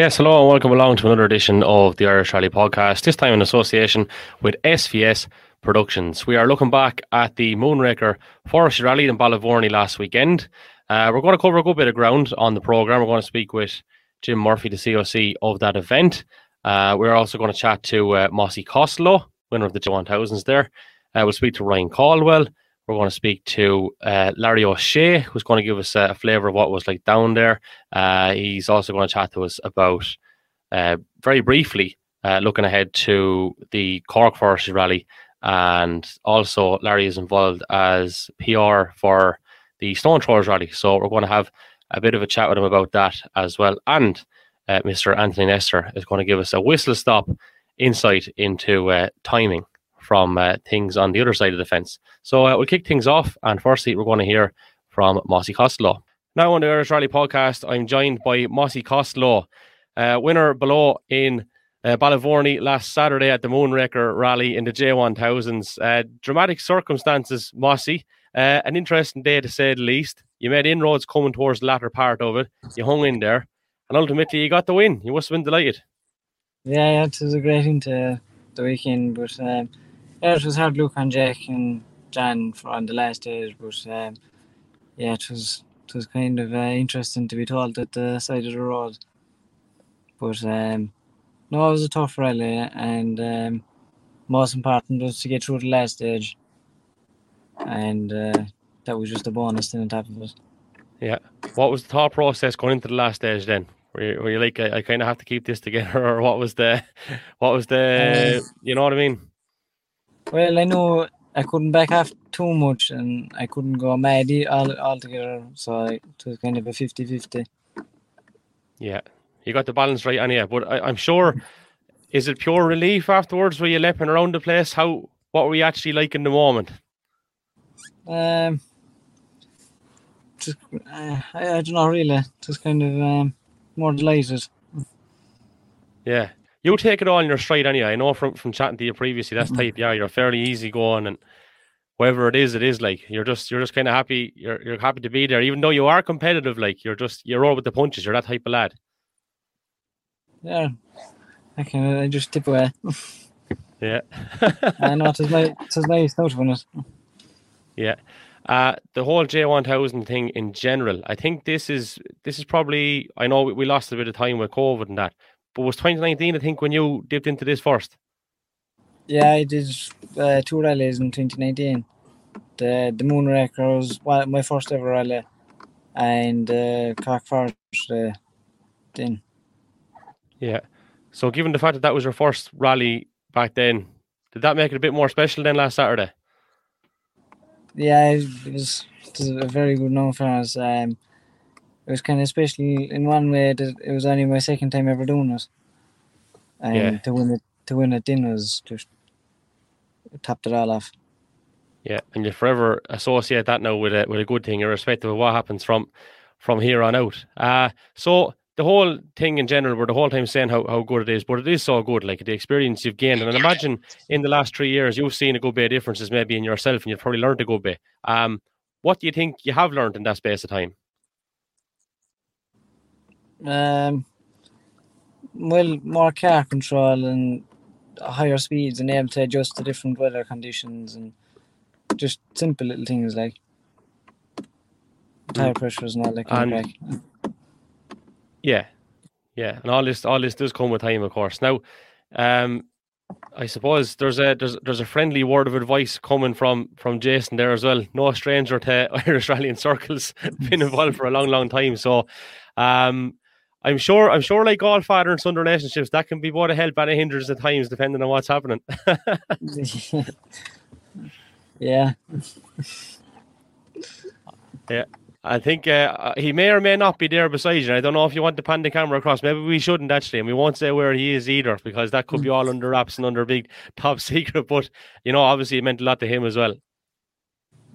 Yes, hello and welcome along to another edition of the Irish Rally Podcast, this time in association with SVS Productions. We are looking back at the Moonraker Forest Rally in Ballyvourney last weekend. Uh, we're going to cover a good bit of ground on the programme. We're going to speak with Jim Murphy, the COC of that event. Uh, we're also going to chat to uh, Mossie Costello, winner of the 1000s there. Uh, we'll speak to Ryan Caldwell. We're going to speak to uh, Larry O'Shea, who's going to give us a flavour of what was like down there. Uh, he's also going to chat to us about, uh, very briefly, uh, looking ahead to the Cork Forestry Rally. And also, Larry is involved as PR for the Stone Throwers Rally. So, we're going to have a bit of a chat with him about that as well. And uh, Mr. Anthony Nestor is going to give us a whistle stop insight into uh, timing from uh, things on the other side of the fence. So uh, we'll kick things off, and firstly, we're going to hear from Mossie Costello. Now on the Irish Rally podcast, I'm joined by Mossie Costello, uh, winner below in uh, last Saturday at the Moonraker Rally in the J1000s. Uh, dramatic circumstances, Mossie. Uh, an interesting day to say the least. You made inroads coming towards the latter part of it. You hung in there, and ultimately you got the win. You must have been delighted. Yeah, yeah, it was a great into the weekend, but um, yeah, it was hard look on Jack and John for on the last days, but um, yeah, it was it was kind of uh, interesting to be told at the side of the road. But um, no, it was a tough rally, and um, most important was to get through the last stage, and uh, that was just a bonus thing on top of it. Yeah. What was the thought process going into the last stage then? Were you, were you like, I, I kind of have to keep this together, or what was the, what was the, uh, you know what I mean? Well, I know I couldn't back off too much and I couldn't go mad all altogether. So it was kind of a 50 50. Yeah, you got the balance right on you. But I, am sure, is it pure relief afterwards? Were you leaping around the place? How, what were you actually like in the moment? Um, just, uh, I, I don't know really. Just kind of um, more delighted. Yeah, you take it all in your stride anyway. I know from from chatting to you previously, that's type. Yeah, you're fairly easy going, and whatever it is, it is like you're just you're just kind of happy. You're you're happy to be there, even though you are competitive. Like you're just you're all with the punches. You're that type of lad. Yeah, I can. I just tip away. yeah, I know it's nice. It's nice out of it. Yeah. Uh, the whole J1000 thing in general, I think this is this is probably. I know we lost a bit of time with COVID and that, but was 2019, I think, when you dipped into this first? Yeah, I did uh, two rallies in 2019. The the Moonraker was my first ever rally, and uh, Cork Forest uh, then. Yeah. So, given the fact that that was your first rally back then, did that make it a bit more special than last Saturday? Yeah, it was, it was a very good known for us. Um, it was kind of special in one way that it was only my second time ever doing it, and yeah. to win it to win it then was just it topped it all off. Yeah, and you forever associate that now with a with a good thing, irrespective of what happens from from here on out. Uh so the whole thing in general, we're the whole time saying how, how good it is, but it is so good, like the experience you've gained. And I imagine in the last three years, you've seen a good bit of differences maybe in yourself, and you've probably learned a good bit. Um, what do you think you have learned in that space of time? Um, well, more car control and higher speeds and able to adjust to different weather conditions and just simple little things like tire mm. pressures and all that kind and, of Yeah, yeah, and all this all this does come with time, of course. Now, um, I suppose there's a there's there's a friendly word of advice coming from from Jason there as well. No stranger to Irish rallying circles, been involved for a long, long time. So, um, I'm sure I'm sure like all father and son relationships, that can be both a help and a hindrance at times, depending on what's happening. yeah. yeah. I think uh, he may or may not be there beside you. I don't know if you want to pan the camera across. Maybe we shouldn't actually, and we won't say where he is either, because that could be all under wraps and under big top secret. But you know, obviously, it meant a lot to him as well.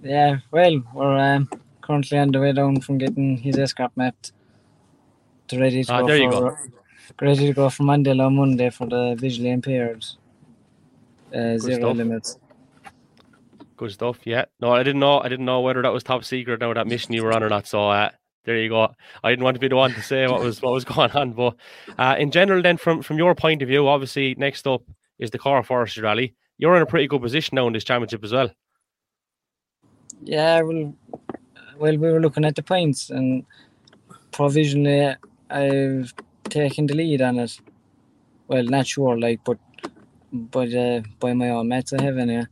Yeah, well, we're um, currently on the way down from getting his escort mapped to ready to ah, go there for, go. ready to go for Monday on Monday for the visually impaired uh, zero stuff. limits. Good stuff. Yeah. No, I didn't know. I didn't know whether that was top secret or that mission you were on or not. So uh, there you go. I didn't want to be the one to say what was what was going on, but uh, in general, then from from your point of view, obviously next up is the Cork Forestry Rally. You're in a pretty good position now in this championship as well. Yeah, well, well, we were looking at the points, and provisionally, I've taken the lead on it. Well, not sure, like, but but uh, by my own maths, I have anyway.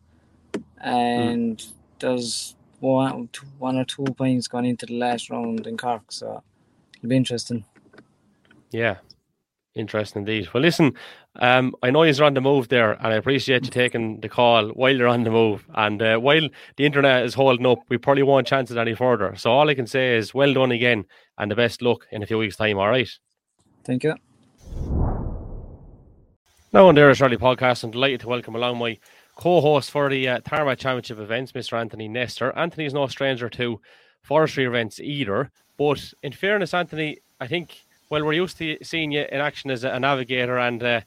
And mm. there's one, two, one or two points going into the last round in Cork, so it'll be interesting. Yeah, interesting indeed. Well, listen, um, I know you're on the move there, and I appreciate you taking the call while you're on the move. And uh, while the internet is holding up, we probably won't chance it any further. So all I can say is well done again, and the best luck in a few weeks' time. All right. Thank you. Now on the Irish Rally podcast, I'm delighted to welcome along my co-host for the uh, Tarmac Championship events, Mr. Anthony Nestor. Anthony is no stranger to forestry events either, but in fairness, Anthony, I think well we're used to seeing you in action as a, navigator, and uh,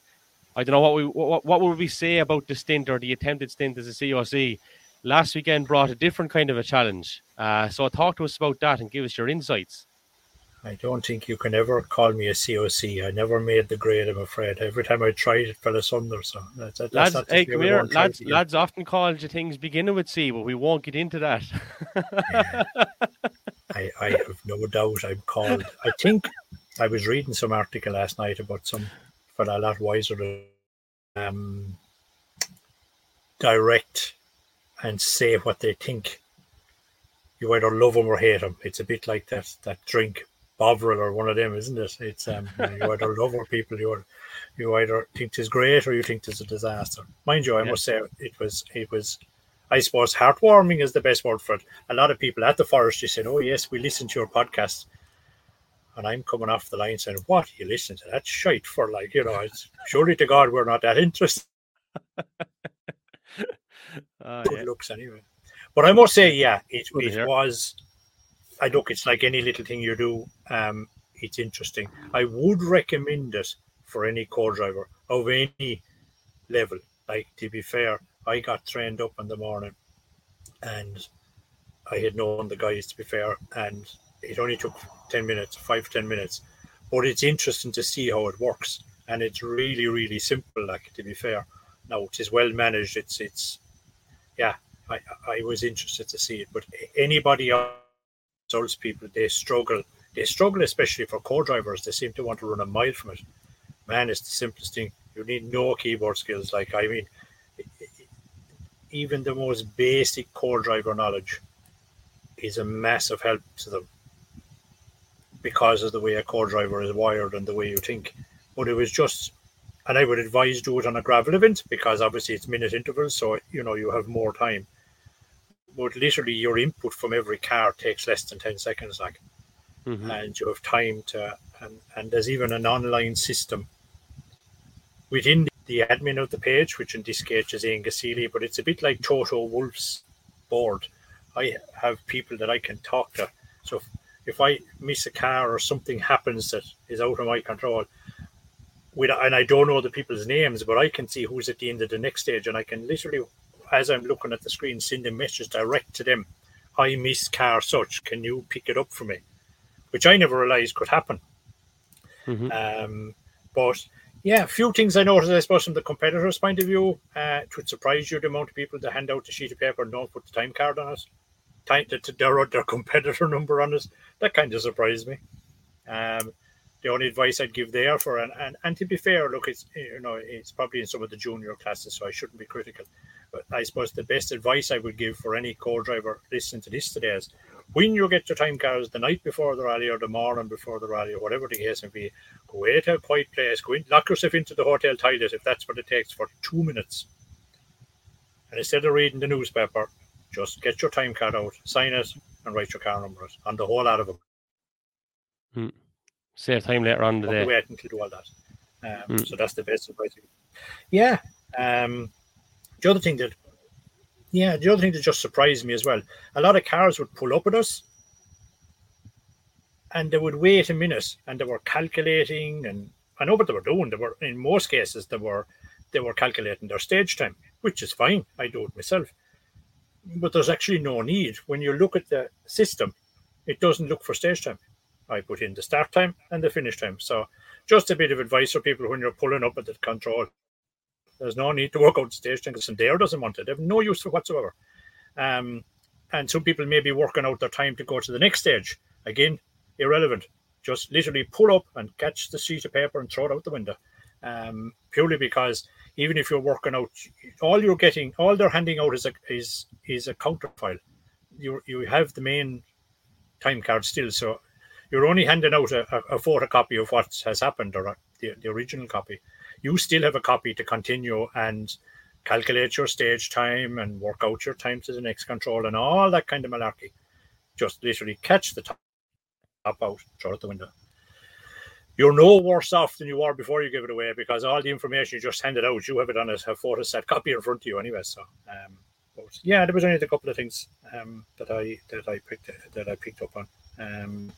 I don't know what we what, what would we say about the stint or the attempted stint as a COC. Last weekend brought a different kind of a challenge. Uh, so talk to us about that and give us your insights. I don't think you can ever call me a COC. I never made the grade, I'm afraid. Every time I tried, it fell asunder. So that's, that's lads, hey, here. Lads, lads often call you things beginning with C, but we won't get into that. yeah. I, I have no doubt I'm called. I think I was reading some article last night about some for a lot wiser to um, direct and say what they think. You either love them or hate them. It's a bit like that that drink Bovril or one of them, isn't it? It's um, you either love or people you you either think it's great or you think it's a disaster. Mind you, I yeah. must say it was it was I suppose heartwarming is the best word for it. A lot of people at the forestry said, "Oh yes, we listen to your podcast," and I'm coming off the line saying, "What you listen to that shite for?" Like you know, it's surely to God we're not that interested. uh, Good yeah. looks anyway. But I must say, yeah, it, it was I look, it's like any little thing you do. Um, it's interesting. I would recommend it for any co-driver of any level. Like to be fair, I got trained up in the morning, and I had known the guys. To be fair, and it only took ten minutes, five ten minutes, but it's interesting to see how it works, and it's really really simple. Like to be fair, now it is well managed. It's it's yeah. I I was interested to see it, but anybody else results people they struggle. They struggle especially for co-drivers. They seem to want to run a mile from it. Man, it's the simplest thing. You need no keyboard skills. Like I mean, even the most basic co-driver knowledge is a massive help to them because of the way a co-driver is wired and the way you think. But it was just, and I would advise do it on a gravel event because obviously it's minute intervals, so you know you have more time but literally your input from every car takes less than 10 seconds like mm-hmm. and you have time to and, and there's even an online system within the admin of the page which in this case is Ian but it's a bit like Toto Wolff's board I have people that I can talk to so if, I miss a car or something happens that is out of my control with, and I don't know the people's names, but I can see who's at the end of the next stage, and I can literally as I'm looking at the screen, send a message direct to them. I miss car such. Can you pick it up for me? Which I never realised could happen. Mm-hmm. Um, but yeah, a few things I noticed, I suppose, from the competitor's point of view. Uh, it would surprise you the amount of people that hand out a sheet of paper and don't put the time card on it. Time to, their, their competitor number on it. That kind of surprised me. Um, the only advice I'd give there for and, and and to be fair, look, it's you know it's probably in some of the junior classes, so I shouldn't be critical. But I suppose the best advice I would give for any co-driver listening to this today is when you get your time cards the night before the rally or the morning before the rally or whatever the case may be, go to a quiet place, go in, lock yourself into the hotel toilet if that's what it takes for two minutes. And instead of reading the newspaper, just get your time card out, sign it, and write your car number on the whole lot of them. Hmm. Save time later on the day. Wait until do all that. Um, hmm. So that's the best advice. Yeah. Um, the other thing that, yeah, the other thing that just surprised me as well, a lot of cars would pull up at us and they would wait a minute and they were calculating and I know what they were doing. They were in most cases they were they were calculating their stage time, which is fine. I do it myself. But there's actually no need. When you look at the system, it doesn't look for stage time. I put in the start time and the finish time. So just a bit of advice for people when you're pulling up at the control. There's no need to work out the stage time because Dare doesn't want it. They have no use for whatsoever. Um, and some people may be working out their time to go to the next stage. Again, irrelevant. Just literally pull up and catch the sheet of paper and throw it out the window. Um, purely because even if you're working out, all you're getting, all they're handing out is a is is a counter file. You you have the main time card still, so you're only handing out a, a, photocopy of what has happened or a, the, the original copy. You still have a copy to continue and calculate your stage time and work out your time to the next control and all that kind of malarkey. Just literally catch the top out, throw it out the window. You're no worse off than you were before you give it away because all the information you just handed out, you have it on a, a photo set copy in front of you anyway. So, um, but yeah, there was only a couple of things um, that I that I picked that I picked up on. Um,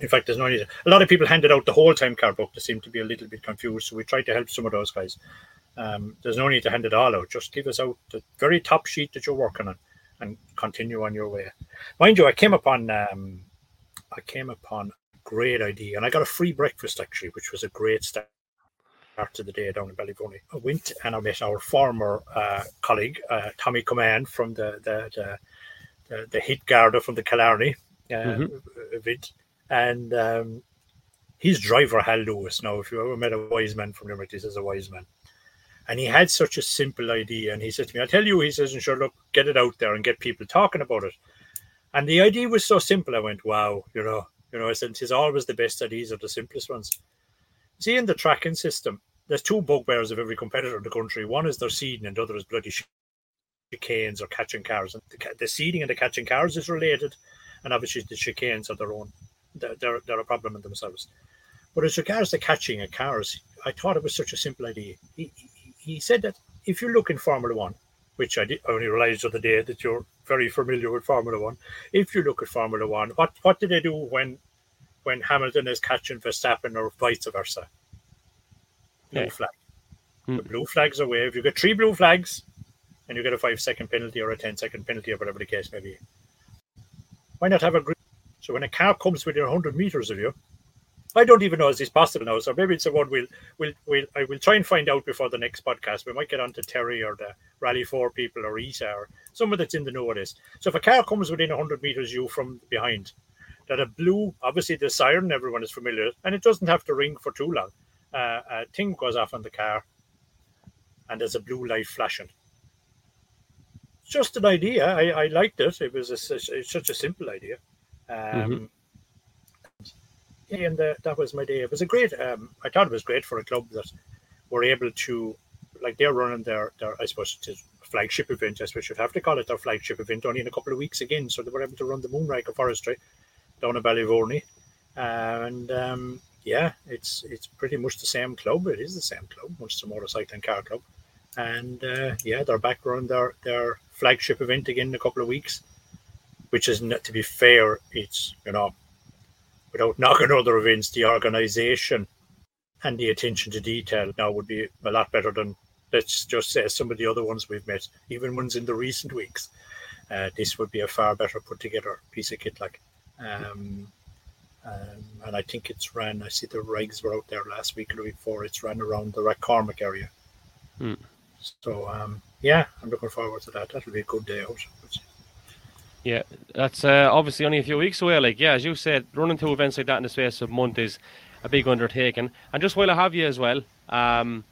in fact, there's no need. A lot of people handed out the whole time card book. They seem to be a little bit confused, so we tried to help some of those guys. Um, there's no need to hand it all out. Just give us out the very top sheet that you're working on, and continue on your way. Mind you, I came upon um, I came upon great idea, and I got a free breakfast actually, which was a great start to the day down in Ballyvourney. I went and I met our former uh, colleague uh, Tommy Command from the the the, the, the hit Garda from the Killarney uh, mm-hmm. event and um, his driver, Hal Lewis. Now, if you ever met a wise man from Limerick, this is a wise man. And he had such a simple idea. And he said to me, I tell you, he says, and sure, look, get it out there and get people talking about it. And the idea was so simple. I went, wow, you know, you know, since it's always the best ideas are the simplest ones. See, in the tracking system, there's two bugbears of every competitor in the country. One is their seeding, and the other is bloody chicanes or catching cars. And the, the seeding and the catching cars is related, and obviously the chicanes are their own they're, they're a problem in themselves. But as regards the catching of cars, I thought it was such a simple idea. He, he, he said that if you look in Formula One, which I did, only realized the other day that you're very familiar with Formula One. If you look at Formula One, what what do they do when when Hamilton is catching Verstappen or vice versa? Blue yeah. flag. Mm. The blue flags are waved. You get three blue flags, and you get a five second penalty or a 10 second penalty or whatever the case may be. Why not have a green so when a car comes within 100 meters of you, I don't even know if this possible now. So maybe it's a one we'll we'll we'll I will try and find out before the next podcast. We might get on to Terry or the Rally Four people or Isa or someone that's in the know of this. So if a car comes within 100 meters of you from behind, that a blue, obviously the siren everyone is familiar, and it doesn't have to ring for too long. Uh, a thing goes off on the car, and there's a blue light flashing. Just an idea. I, I liked it. It was a, it's such a simple idea. Mm-hmm. Um, mm-hmm. And uh, that was my day. It was a great. Um, I thought it was great for a club that were able to, like, they're running their, their I suppose, it's a flagship event. I suppose should have to call it their flagship event only in a couple of weeks again. So they were able to run the Moonraker Forestry down in Ballyvourney, and um, yeah, it's it's pretty much the same club. It is the same club, Munster Motorcycle and Car Club, and uh, yeah, they're back running their their flagship event again in a couple of weeks which is not to be fair, it's you know, without knocking other events, the organisation and the attention to detail now would be a lot better than let's just say some of the other ones we've met, even ones in the recent weeks. Uh, this would be a far better put together piece of kit, like. Um, um, and I think it's ran. I see the rigs were out there last week or the week before. It's ran around the Rathcormac area. Hmm. So um, yeah, I'm looking forward to that. That'll be a good day out. Yeah, that's uh, obviously only a few weeks away. Like, yeah, as you said, running two events like that in the space of a month is a big undertaking. And just while I have you as well, um,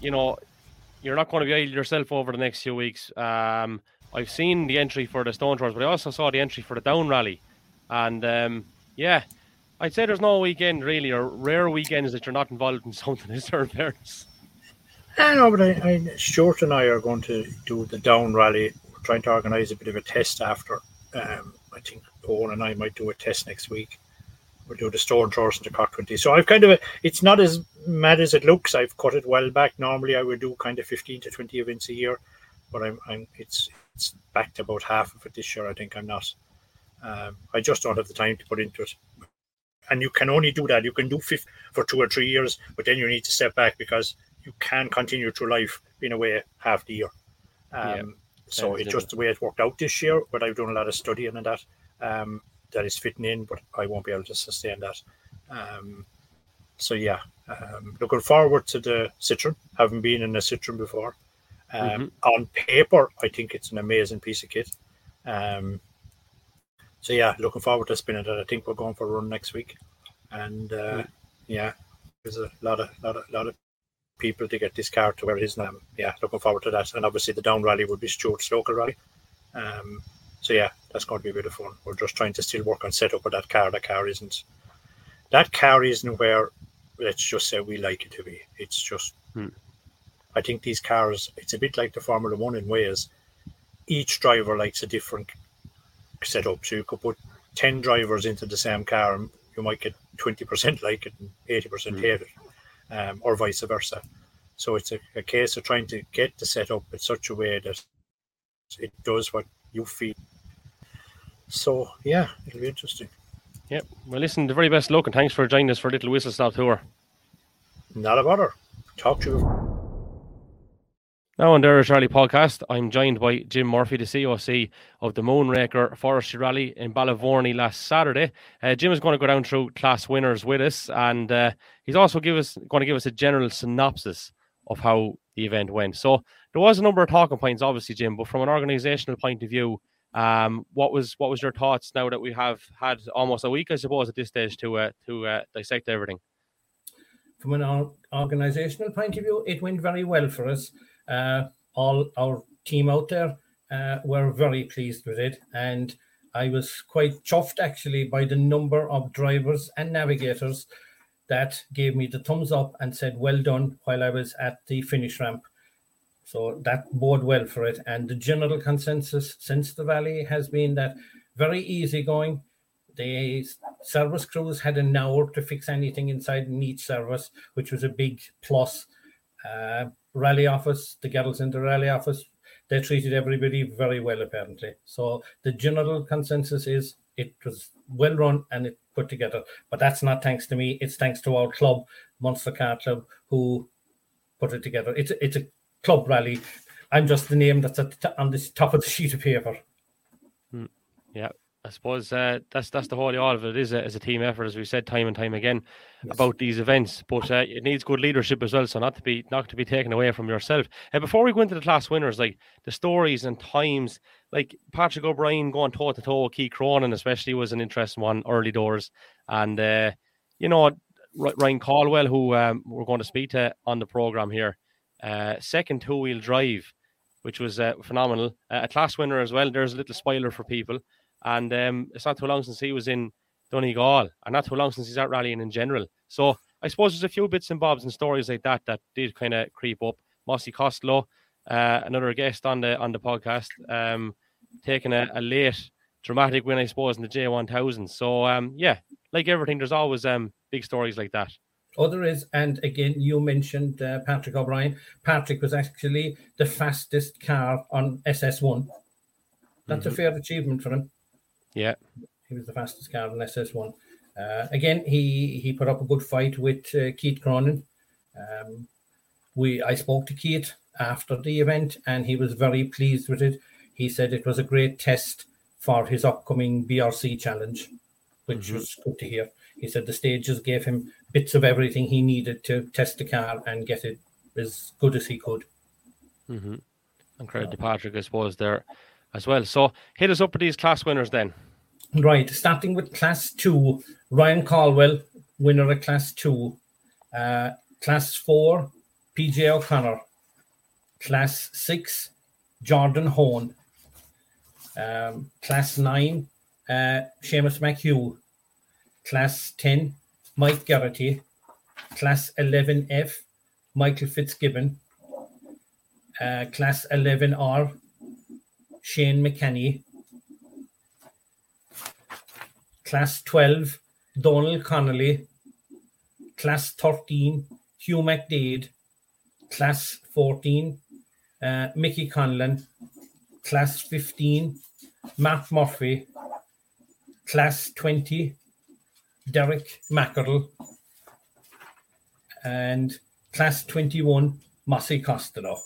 you know, you're not going to be idle yourself over the next few weeks. Um, I've seen the entry for the Stone Throwers, but I also saw the entry for the Down Rally. And um, yeah, I'd say there's no weekend really, or rare weekends that you're not involved in something. Is there, fairness? I know, but I, I, Stuart and I are going to do the Down Rally. Trying to organise a bit of a test after um, I think Owen and I might do a test next week. We'll do the Stone and the Cork 20. So I've kind of, a, it's not as mad as it looks. I've cut it well back. Normally I would do kind of 15 to 20 events a year, but I'm, I'm it's, it's back to about half of it this year. I think I'm not. Um, I just don't have the time to put into it. And you can only do that. You can do fifth for two or three years, but then you need to step back because you can continue through life being away half the year. Um, yeah. So it's just the way it worked out this year, but I've done a lot of studying and that. Um, that is fitting in, but I won't be able to sustain that. Um, so yeah, um, looking forward to the Citroen. Haven't been in a Citroen before. Um, mm-hmm. On paper, I think it's an amazing piece of kit. Um, so yeah, looking forward to spinning it. I think we're going for a run next week, and uh, mm. yeah, there's a lot of lot of lot of people to get this car to where it is now. Yeah, looking forward to that. And obviously the down rally would be Stuart's local rally. Um, so yeah, that's going to be a bit of fun. We're just trying to still work on setup of that car. That car isn't that car isn't where let's just say we like it to be. It's just hmm. I think these cars it's a bit like the Formula One in ways. Each driver likes a different setup. So you could put ten drivers into the same car and you might get twenty percent like it and eighty percent hmm. hate it. Um, or vice versa. So it's a, a case of trying to get the setup in such a way that it does what you feel. So yeah, it'll be interesting. Yep. Well, listen, the very best luck and thanks for joining us for a little whistle stop tour. Not a bother. Talk to you. Now on the Irish Rally podcast, I'm joined by Jim Murphy, the COC of the Moonraker Forestry Rally in Ballyvourney last Saturday. Uh, Jim is going to go down through class winners with us, and uh, he's also give us going to give us a general synopsis of how the event went. So there was a number of talking points, obviously, Jim, but from an organisational point of view, um, what was what was your thoughts now that we have had almost a week, I suppose, at this stage to uh, to uh, dissect everything? From an organisational point of view, it went very well for us. Uh, all our team out there uh, were very pleased with it, and I was quite chuffed actually by the number of drivers and navigators that gave me the thumbs up and said well done while I was at the finish ramp. So that bode well for it. And the general consensus since the valley has been that very easy going. The service crews had an hour to fix anything inside in each service, which was a big plus. Uh, rally office, the girls in the rally office, they treated everybody very well, apparently. So the general consensus is it was well run and it put together. But that's not thanks to me. It's thanks to our club, Munster Car Club, who put it together. It's a, it's a club rally. I'm just the name that's at the, on the top of the sheet of paper. Hmm. Yeah, I suppose uh, that's that's the whole all of it is a, is a team effort, as we said time and time again yes. about these events. But uh, it needs good leadership as well, so not to be not to be taken away from yourself. And uh, before we go into the class winners, like the stories and times, like Patrick O'Brien going toe to toe, Keith Cronin especially was an interesting one early doors, and uh, you know Ryan Caldwell, who um, we're going to speak to on the program here, uh, second two wheel drive, which was uh, phenomenal, a class winner as well. There's a little spoiler for people. And um, it's not too long since he was in Donegal, and not too long since he's out rallying in general. So I suppose there's a few bits and bobs and stories like that that did kind of creep up. Mossie Costello, uh, another guest on the on the podcast, um, taking a, a, late dramatic win, I suppose, in the J1000. So um, yeah, like everything, there's always um, big stories like that. Oh, there is. And again, you mentioned uh, Patrick O'Brien. Patrick was actually the fastest car on SS1. That's mm-hmm. a fair achievement for him. Yeah. He was the fastest car in SS1. Uh, again, he he put up a good fight with uh, Keith Cronin. Um, we I spoke to Keith after the event, and he was very pleased with it. He said it was a great test for his upcoming BRC challenge, which mm-hmm. was good to hear. He said the stages gave him bits of everything he needed to test the car and get it as good as he could. Mm-hmm. And credit to Patrick, I suppose, there as well. So hit us up with these class winners then. Right, starting with class two, Ryan Caldwell, winner of class two. Uh, class four, PJ O'Connor. Class six, Jordan Hone. Um, class nine, uh, Seamus McHugh. Class 10, Mike Garrity. Class 11F, Michael Fitzgibbon. Uh, class 11R, Shane McKenney. Class 12, Donald Connolly. Class 13, Hugh McDade. Class 14, uh, Mickey Conlon. Class 15, Matt Murphy. Class 20, Derek Mackerel. And Class 21, Mossie Costello.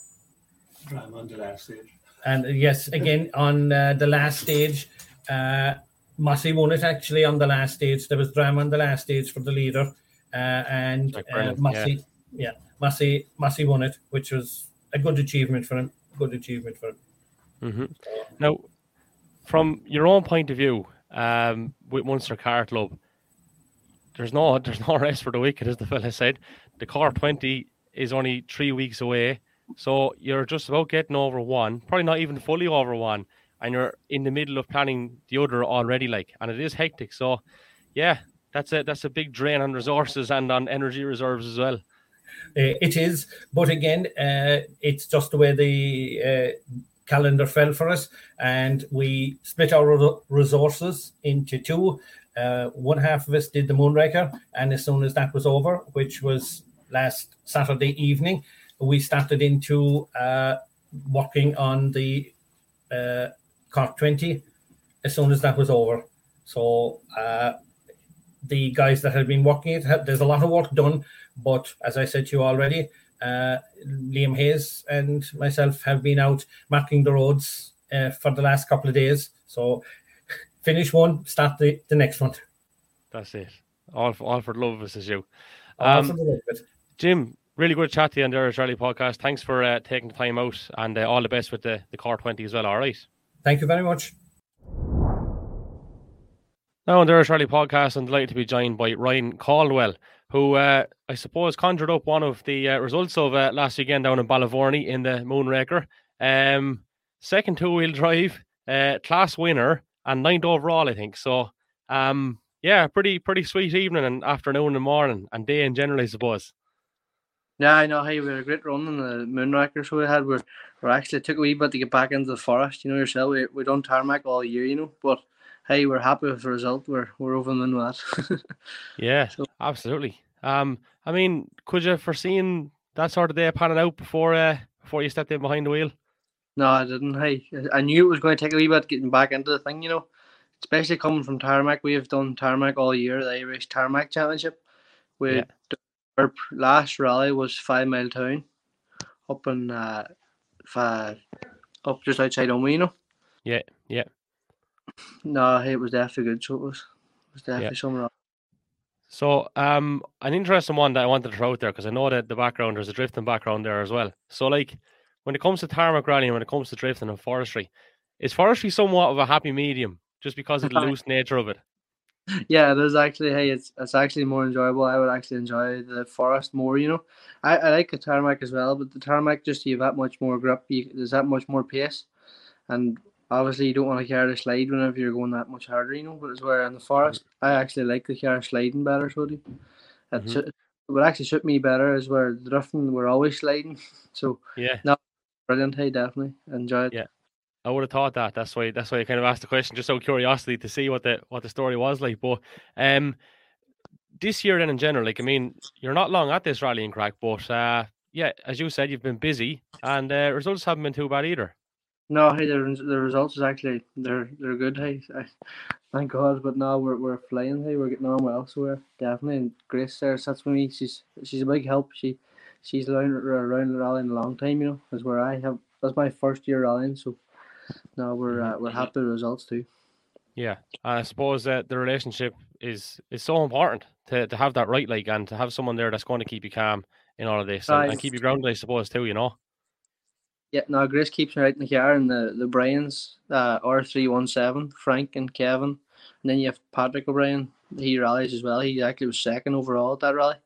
I'm the last stage. And yes, again on uh, the last stage, uh, Mossie won it actually on the last stage. There was drama on the last stage for the leader, uh, and uh, Mossie, yeah. yeah, Mossie, Mossie won it, which was a good achievement for him. Good achievement for him. Mm-hmm. Now, from your own point of view, um, with Munster Car Club, there's no there's no rest for the wicked, as the fella said. The Cork twenty is only three weeks away, so you're just about getting over one, probably not even fully over one, and you're in the middle of planning the other already. Like, and it is hectic. So, yeah, that's a that's a big drain on resources and on energy reserves as well. Uh, it is, but again, uh, it's just the way the uh, calendar fell for us, and we split our resources into two. Uh, one half of us did the Moonraker, and as soon as that was over, which was last Saturday evening, we started into uh, working on the uh, Cork 20 as soon as that was over. So uh, the guys that had been working it, there's a lot of work done, but as I said to you already, uh, Liam Hayes and myself have been out marking the roads uh, for the last couple of days. So finish one, start the, the next one. That's it. All for, all for the love of us as you. Um, Jim, really good chat to you on the Irish Rally podcast. Thanks for uh, taking the time out and uh, all the best with the, the Cork 20 as well. All right. Thank you very much. Now on the Irish Rally podcast, I'm delighted to be joined by Ryan Caldwell who uh, I suppose conjured up one of the uh, results of uh, last weekend down in Ballyvourney in the Moonraker. Um, second two wheel drive, uh, class winner, and ninth overall, I think. So, um, yeah, pretty pretty sweet evening and afternoon and morning and day in general, I suppose. Yeah, I know. Hey, we had a great run in the Moonraker. So we had we we actually took a wee bit to get back into the forest. You know yourself, we we done tarmac all year, you know, but hey, we're happy with the result. We're we're over with that. yeah, so, absolutely. Um, I mean, could you have foreseen that sort of day panning out before uh, before you stepped in behind the wheel? No, I didn't. Hey, I knew it was going to take a wee bit getting back into the thing, you know, especially coming from tarmac. We have done tarmac all year, the Irish Tarmac Championship. We yeah. Our last rally was Fivemiletown, up in uh, five, up just outside know. Yeah, yeah. No, it was definitely good. So it was, it was definitely yeah. somewhere. So, um, an interesting one that I wanted to throw out there because I know that the background there's a drifting background there as well. So, like when it comes to tarmac rallying, when it comes to drifting and forestry, is forestry somewhat of a happy medium just because of the loose nature of it? Yeah, it is actually. Hey, it's it's actually more enjoyable. I would actually enjoy the forest more. You know, I, I like the tarmac as well, but the tarmac just you have that much more grip. You, there's that much more pace, and obviously you don't want to carry the slide whenever you're going that much harder, you know. But it's where in the forest, I actually like the car sliding better, so do. It, mm-hmm. it would actually suit me better as where the drifting we're always sliding. So yeah, no, brilliant. Hey, definitely enjoyed. Yeah, I would have thought that. That's why. That's why I kind of asked the question, just out of curiosity to see what the what the story was like. But um, this year then in general, like I mean, you're not long at this rallying crack, but uh, yeah, as you said, you've been busy, and uh, results haven't been too bad either. No, hey, the, the results is actually they're they're good. Hey, thank God. But now we're we're flying. Hey, we're getting on well. So we're definitely. And Grace there sits with me. She's she's a big help. She she's around around rallying a long time. You know, is where I have that's my first year rallying. So now we're uh, we're happy with the results too. Yeah, and I suppose that the relationship is is so important to, to have that right, like, and to have someone there that's going to keep you calm in all of this and, and keep you grounded. I suppose too. You know. Yeah, no, Grace keeps me right in the car, and the the Bryans, uh, R three one seven, Frank and Kevin, and then you have Patrick O'Brien. He rallies as well. He actually was second overall at that rally.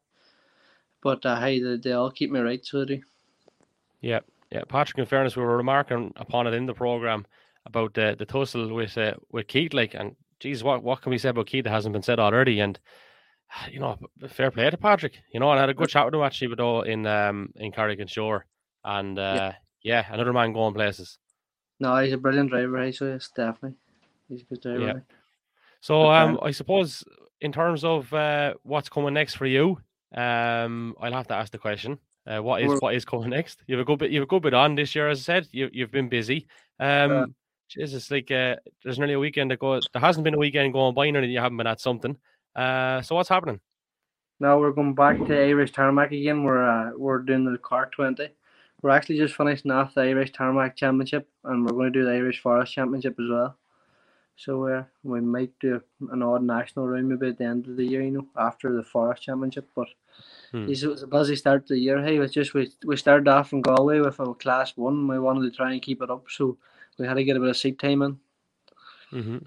But uh, hey, they, they all keep me right, so they. Yeah, yeah. Patrick, in fairness, we were remarking upon it in the program about the the tussle with uh, with Keith, like, and geez, what what can we say about Keith that hasn't been said already? And you know, fair play to Patrick. You know, I had a good chat with him actually, but all in um in Carrick-on-Suir, and uh, yeah yeah, another man going places. No, he's a brilliant driver. He so yes, definitely, he's a good driver. Yeah. So um, I suppose in terms of uh, what's coming next for you, um, I'll have to ask the question. Uh, what is what is coming next? You have a good bit. You have a good bit on this year, as I said. You you've been busy. Um, uh, Jesus, like uh, there's nearly a weekend ago. There hasn't been a weekend going by and you haven't been at something. Uh, so what's happening? Now we're going back to Irish Tarmac again. We're uh, we're doing the Cork twenty we're actually just finishing off the Irish Tarmac Championship and we're going to do the Irish Forest Championship as well. So uh, we might do an odd national round maybe at the end of the year, you know, after the Forest Championship. But Hmm. it was a busy start to the year. Hey, was just we we started off from Galway with a class one. We wanted to try and keep it up, so we had to get a bit of seat time in. hmm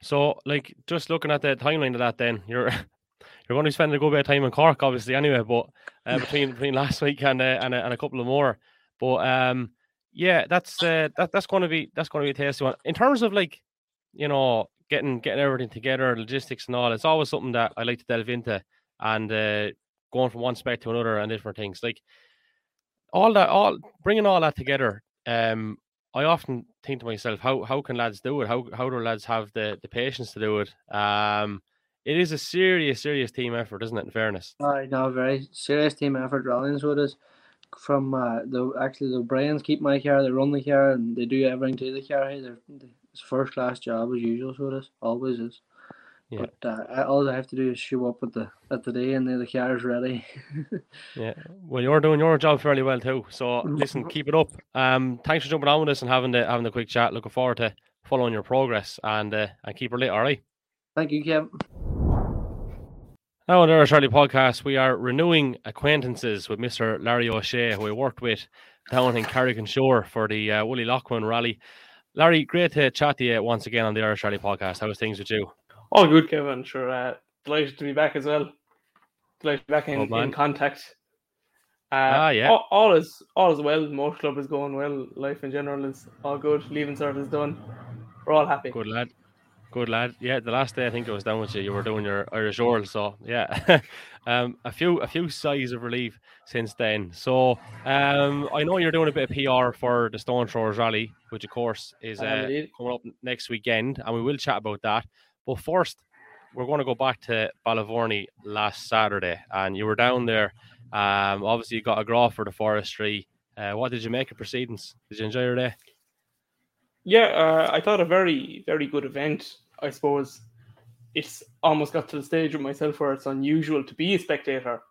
So, like, just looking at the timeline of that, then you're you're going to be spending a good bit of time in Cork, obviously, anyway. But uh, between between last week and uh, and, a, and a couple of more, but um, yeah, that's uh, that that's going to be that's going to be a tasty one. In terms of like, you know, getting getting everything together, logistics and all, it's always something that I like to delve into, and uh, going from one spec to another and different things like all that, all bringing all that together. Um, I often think to myself, how how can lads do it? How how do lads have the the patience to do it? Um, it is a serious serious team effort, isn't it? In fairness, I know, very serious team effort. Rollins with us from uh, the actually the Brian's keep my car, they run the car, and they do everything to the car. Hey, they're, it's first class job as usual. So it is always is. Yeah. But uh, all I have to do is show up at the at the day, and then the car is ready. yeah. Well, you're doing your job fairly well too. So listen, keep it up. Um, thanks for jumping on with us and having the having the quick chat. Looking forward to following your progress and uh, and keep her lit. All right. Thank you, Kevin. Now on the Irish Rally podcast, we are renewing acquaintances with Mr. Larry O'Shea, who we worked with down in Carrick-on-Suir for the uh, Willie Loughman Rally. Larry, great to chat to you once again on the Irish Rally podcast. How's things with you? All good, Kevin. Sure. Uh, delighted to be back as well. Delighted to be back in, Oh, in contact. Uh, Ah, yeah. All, all is all is well. Motor club is going well. Life in general is all good. Leaving cert is done. We're all happy. Good lad. Good lad. Yeah, the last day I think I was down with you. You were doing your Irish Oral, so yeah, um, a few a few sighs of relief since then. So um, I know you're doing a bit of PR for the Stone Throwers Rally, which of course is uh, coming up next weekend, and we will chat about that. But first, we're going to go back to Ballyvourney last Saturday, and you were down there. Um, obviously, you got a draw for the forestry. Uh, what did you make of proceedings? Did you enjoy your day? Yeah, uh, I thought a very very good event. I suppose it's almost got to the stage with myself where it's unusual to be a spectator.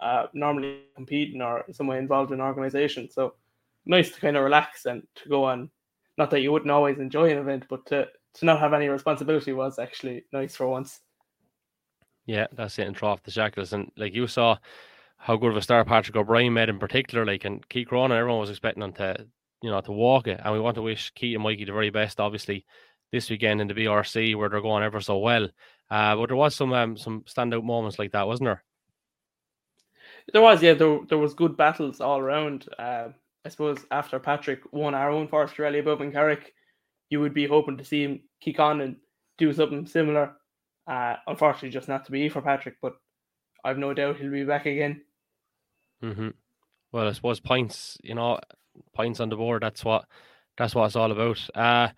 Uh, normally competing or some way involved in organisation, so nice to kind of relax and to go on. Not that you wouldn't always enjoy an event, but to to not have any responsibility was actually nice for once. Yeah, that's it. And throw off the shackles. And like you saw how good of a star Patrick O'Brien made in particular, like and Keith Cronin, everyone was expecting him to, you know, to walk it. And we want to wish Keith and Mikey the very best, obviously, this weekend in the BRC where they're going ever so well. Uh, but there was some um, some standout moments like that, wasn't there? There was, yeah, there, there was good battles all around. Uh, I suppose after Patrick won our own first rally above in Carrick, you would be hoping to see him kick on and do something similar. Uh, unfortunately, just not to be for Patrick, but I've no doubt he'll be back again. hmm Well, I suppose points, you know, points on the board. That's what that's what it's all about. Uh,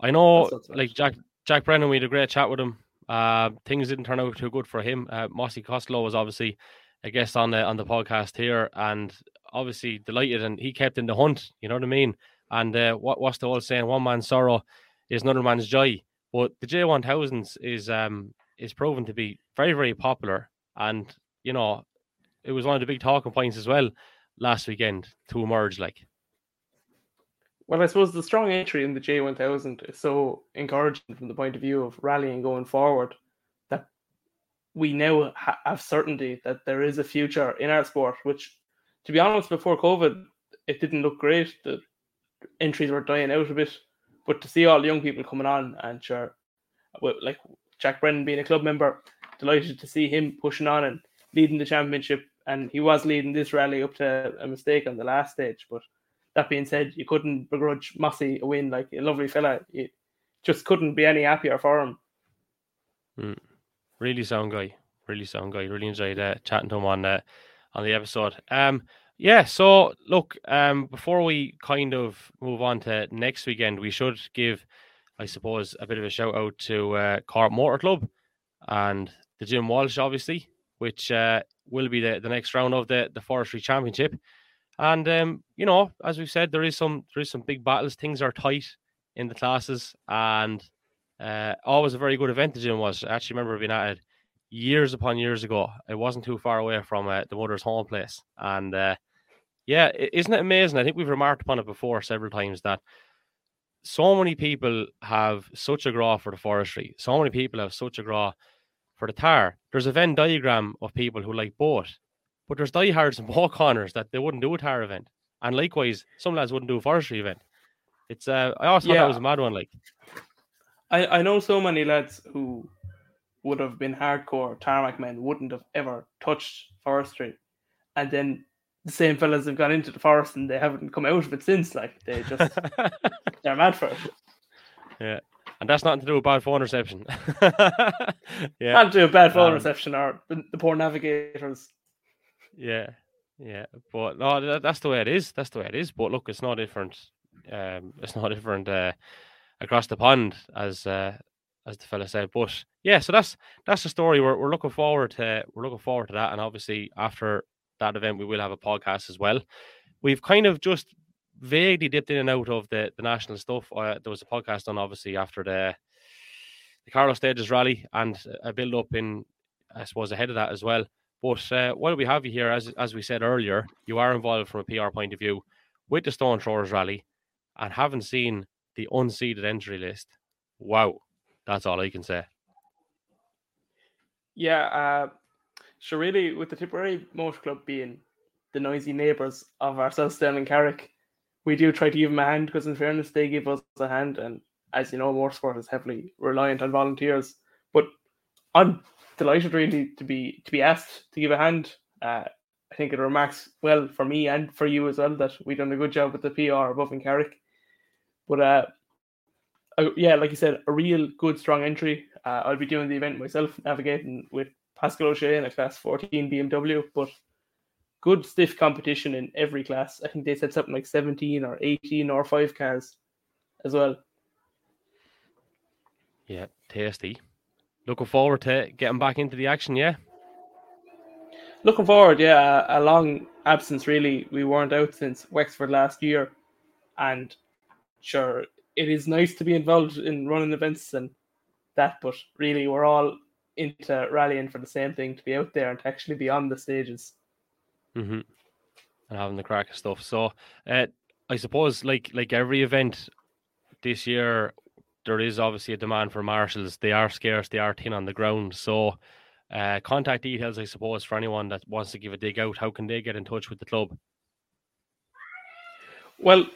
I know, That's what's right. like Jack Jack Brennan, we had a great chat with him. Uh, things didn't turn out too good for him. Uh, Mossie Costello was obviously a guest on the on the podcast here, and obviously delighted, and he kept in the hunt. You know what I mean? And uh, what what's the old saying? One man's sorrow is another man's joy. But the J one thousands is um is proven to be very very popular, and you know it was one of the big talking points as well last weekend to emerge. Like, Well, I suppose the strong entry in the J1000 is so encouraging from the point of view of rallying going forward that we now ha- have certainty that there is a future in our sport, which, to be honest, before COVID, it didn't look great. The entries were dying out a bit. But to see all the young people coming on and sure, like Jack Brennan being a club member, delighted to see him pushing on and leading the championship. And he was leading this rally up to a mistake on the last stage. But that being said, you couldn't begrudge Mossie a win. Like a lovely fella, you just couldn't be any happier for him. really sound guy, really sound guy. Really enjoyed uh, chatting to him on uh, on the episode. Um, yeah. So look, um, before we kind of move on to next weekend, we should give, I suppose, a bit of a shout out to uh, Cork Motor Club and the Jim Walsh, obviously, which uh, will be the, the next round of the the Forestry Championship. And um, you know, as we've said, there is some there is some big battles. Things are tight in the classes, and uh, always a very good event. The Jim was. I actually remember being at it years upon years ago. It wasn't too far away from uh, the mother's home place, and uh, yeah, isn't it amazing? I think we've remarked upon it before several times that so many people have such a graw for the forestry. So many people have such a graw for the tar. There's a Venn diagram of people who like both, but there's diehards and both corners that they wouldn't do a tar event, and likewise, some lads wouldn't do a forestry event. It's uh, I also thought Yeah. that was a mad one. Like, I, I know so many lads who would have been hardcore tarmac men wouldn't have ever touched forestry, and then the same fellas have gone into the forest and they haven't come out of it since. Like they just they're mad for it. yeah, and that's nothing to do with bad phone reception. yeah, Not do a bad phone Um, reception or the, the poor navigators. Yeah, yeah, but no, that, that's the way it is. That's the way it is. But look, it's not different. Um, it's not different uh, across the pond, as uh, as the fella said. But yeah, so that's that's the story. We're we're looking forward to we're looking forward to that, and obviously after that event, we will have a podcast as well. We've kind of just vaguely dipped in and out of the the national stuff. Uh, there was a podcast on obviously after the the Carlow Stages rally and a build up in, I suppose, ahead of that as well. But uh, while we have you here, as as we said earlier, you are involved from a PR point of view with the Stone Throwers Rally, and haven't seen the unseeded entry list. Wow, that's all I can say. Yeah, uh, so really, with the Tipperary Motor Club being the noisy neighbours of ourselves down in Carrick, we do try to give them a hand because, in fairness, they give us a hand. And as you know, motorsport is heavily reliant on volunteers. But I'm delighted, really, to be to be asked to give a hand. Uh, I think it remarks well for me and for you as well that we've done a good job with the PR above in Carrick. But uh, uh, yeah, like you said, a real good strong entry. Uh, I'll be doing the event myself, navigating with Pascal O'Shea in a class 14 BMW, but good stiff competition in every class. I think they said something like 17 or 18 or five cars as well. Yeah, tasty. Looking forward to getting back into the action. Yeah, Looking forward, yeah, a long absence really. We weren't out since Wexford last year, and sure, it is nice to be involved in running events and that, but really, we're all into rallying for the same thing to be out there and to actually be on the stages. mm-hmm. and having the crack of stuff. So, uh, I suppose, like like every event this year, there is obviously a demand for marshals. They are scarce. They are thin on the ground. So. Uh, contact details, I suppose, for anyone that wants to give a dig out. How can they get in touch with the club? Well,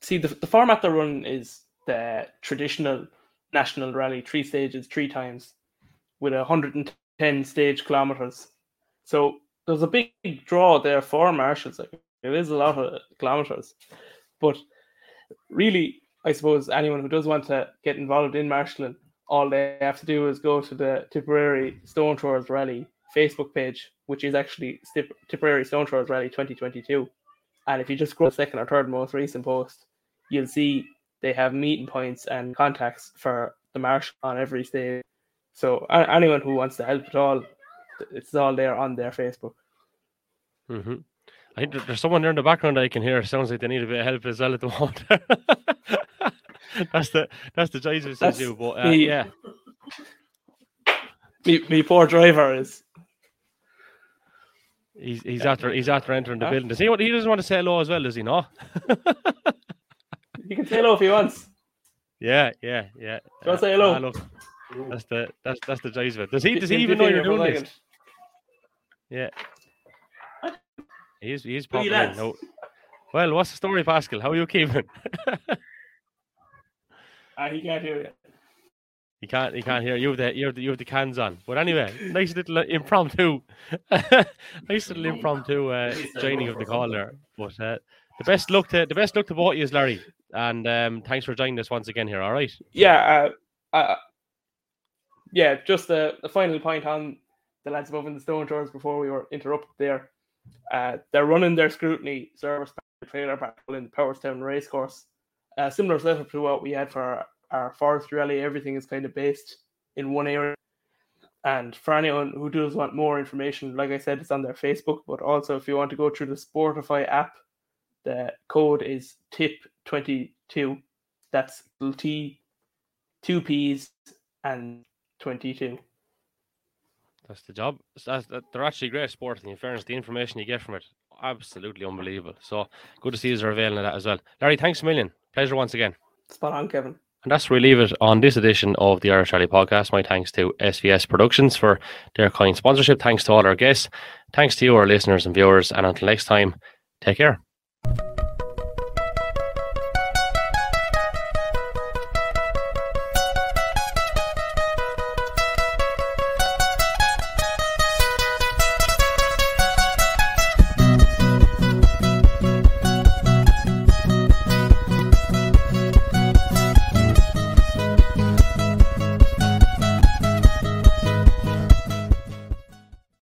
see, the, the format they're running is the traditional national rally, three stages, three times, with 110 stage kilometers. So there's a big draw there for marshals. It is a lot of kilometers. But really, I suppose anyone who does want to get involved in marshalling, all they have to do is go to the Tipperary Stone Throwers Rally Facebook page, which is actually Tipperary Stone Throwers Rally 2022. And if you just scroll the second or third most recent post, you'll see they have meeting points and contacts for the marshal on every stage. So a- anyone who wants to help at all, it's all there on their Facebook. Mm-hmm. I think there's someone there in the background I can hear. Sounds like they need a bit of help as well at the moment. that's the that's the Jesus That's you, but uh, the- yeah, Me, me poor driver is he's he's after he's after entering the building. Does he? He doesn't want to say hello as well, does he? not? you can say hello if he wants. yeah, yeah, yeah. Do Go say hello. ah, look, that's the that's that's the choice of it. Does he? Does he even know you're doing this? Yeah. He's he's Who are you popping in. No. Well, what's the story, Pascal? How are you keeping? Ah, he can't hear you. He can't. He can't hear you. Have the you have the, you have the cans on. But anyway, nice little uh, impromptu, nice little impromptu uh, joining of the call there. But uh, the best luck to the best luck to both of you, Larry. And um, thanks for joining us once again here. All right. Yeah, uh, uh, yeah. Just a, a final point on the lads above in the stone throwers before we were interrupted there. Uh, they're running their scrutiny service pack trailer back in the Powerstown racecourse. Uh, similar setup to what we had for our, our forest rally. Everything is kind of based in one area. And for anyone who does want more information, like I said, it's on their Facebook. But also, if you want to go through the Sportity app, the code is TIP22. That's T two P's and 22. That's the job. That's, that, they're actually great sport. In fairness, the information you get from it, absolutely unbelievable. So good to see you are availing of that as well. Larry, thanks a million. Pleasure once again. Spot on, Kevin. And that's where we leave it on this edition of the Irish Rally Podcast. My thanks to SVS Productions for their kind sponsorship. Thanks to all our guests. Thanks to you, our listeners and viewers. And until next time, take care.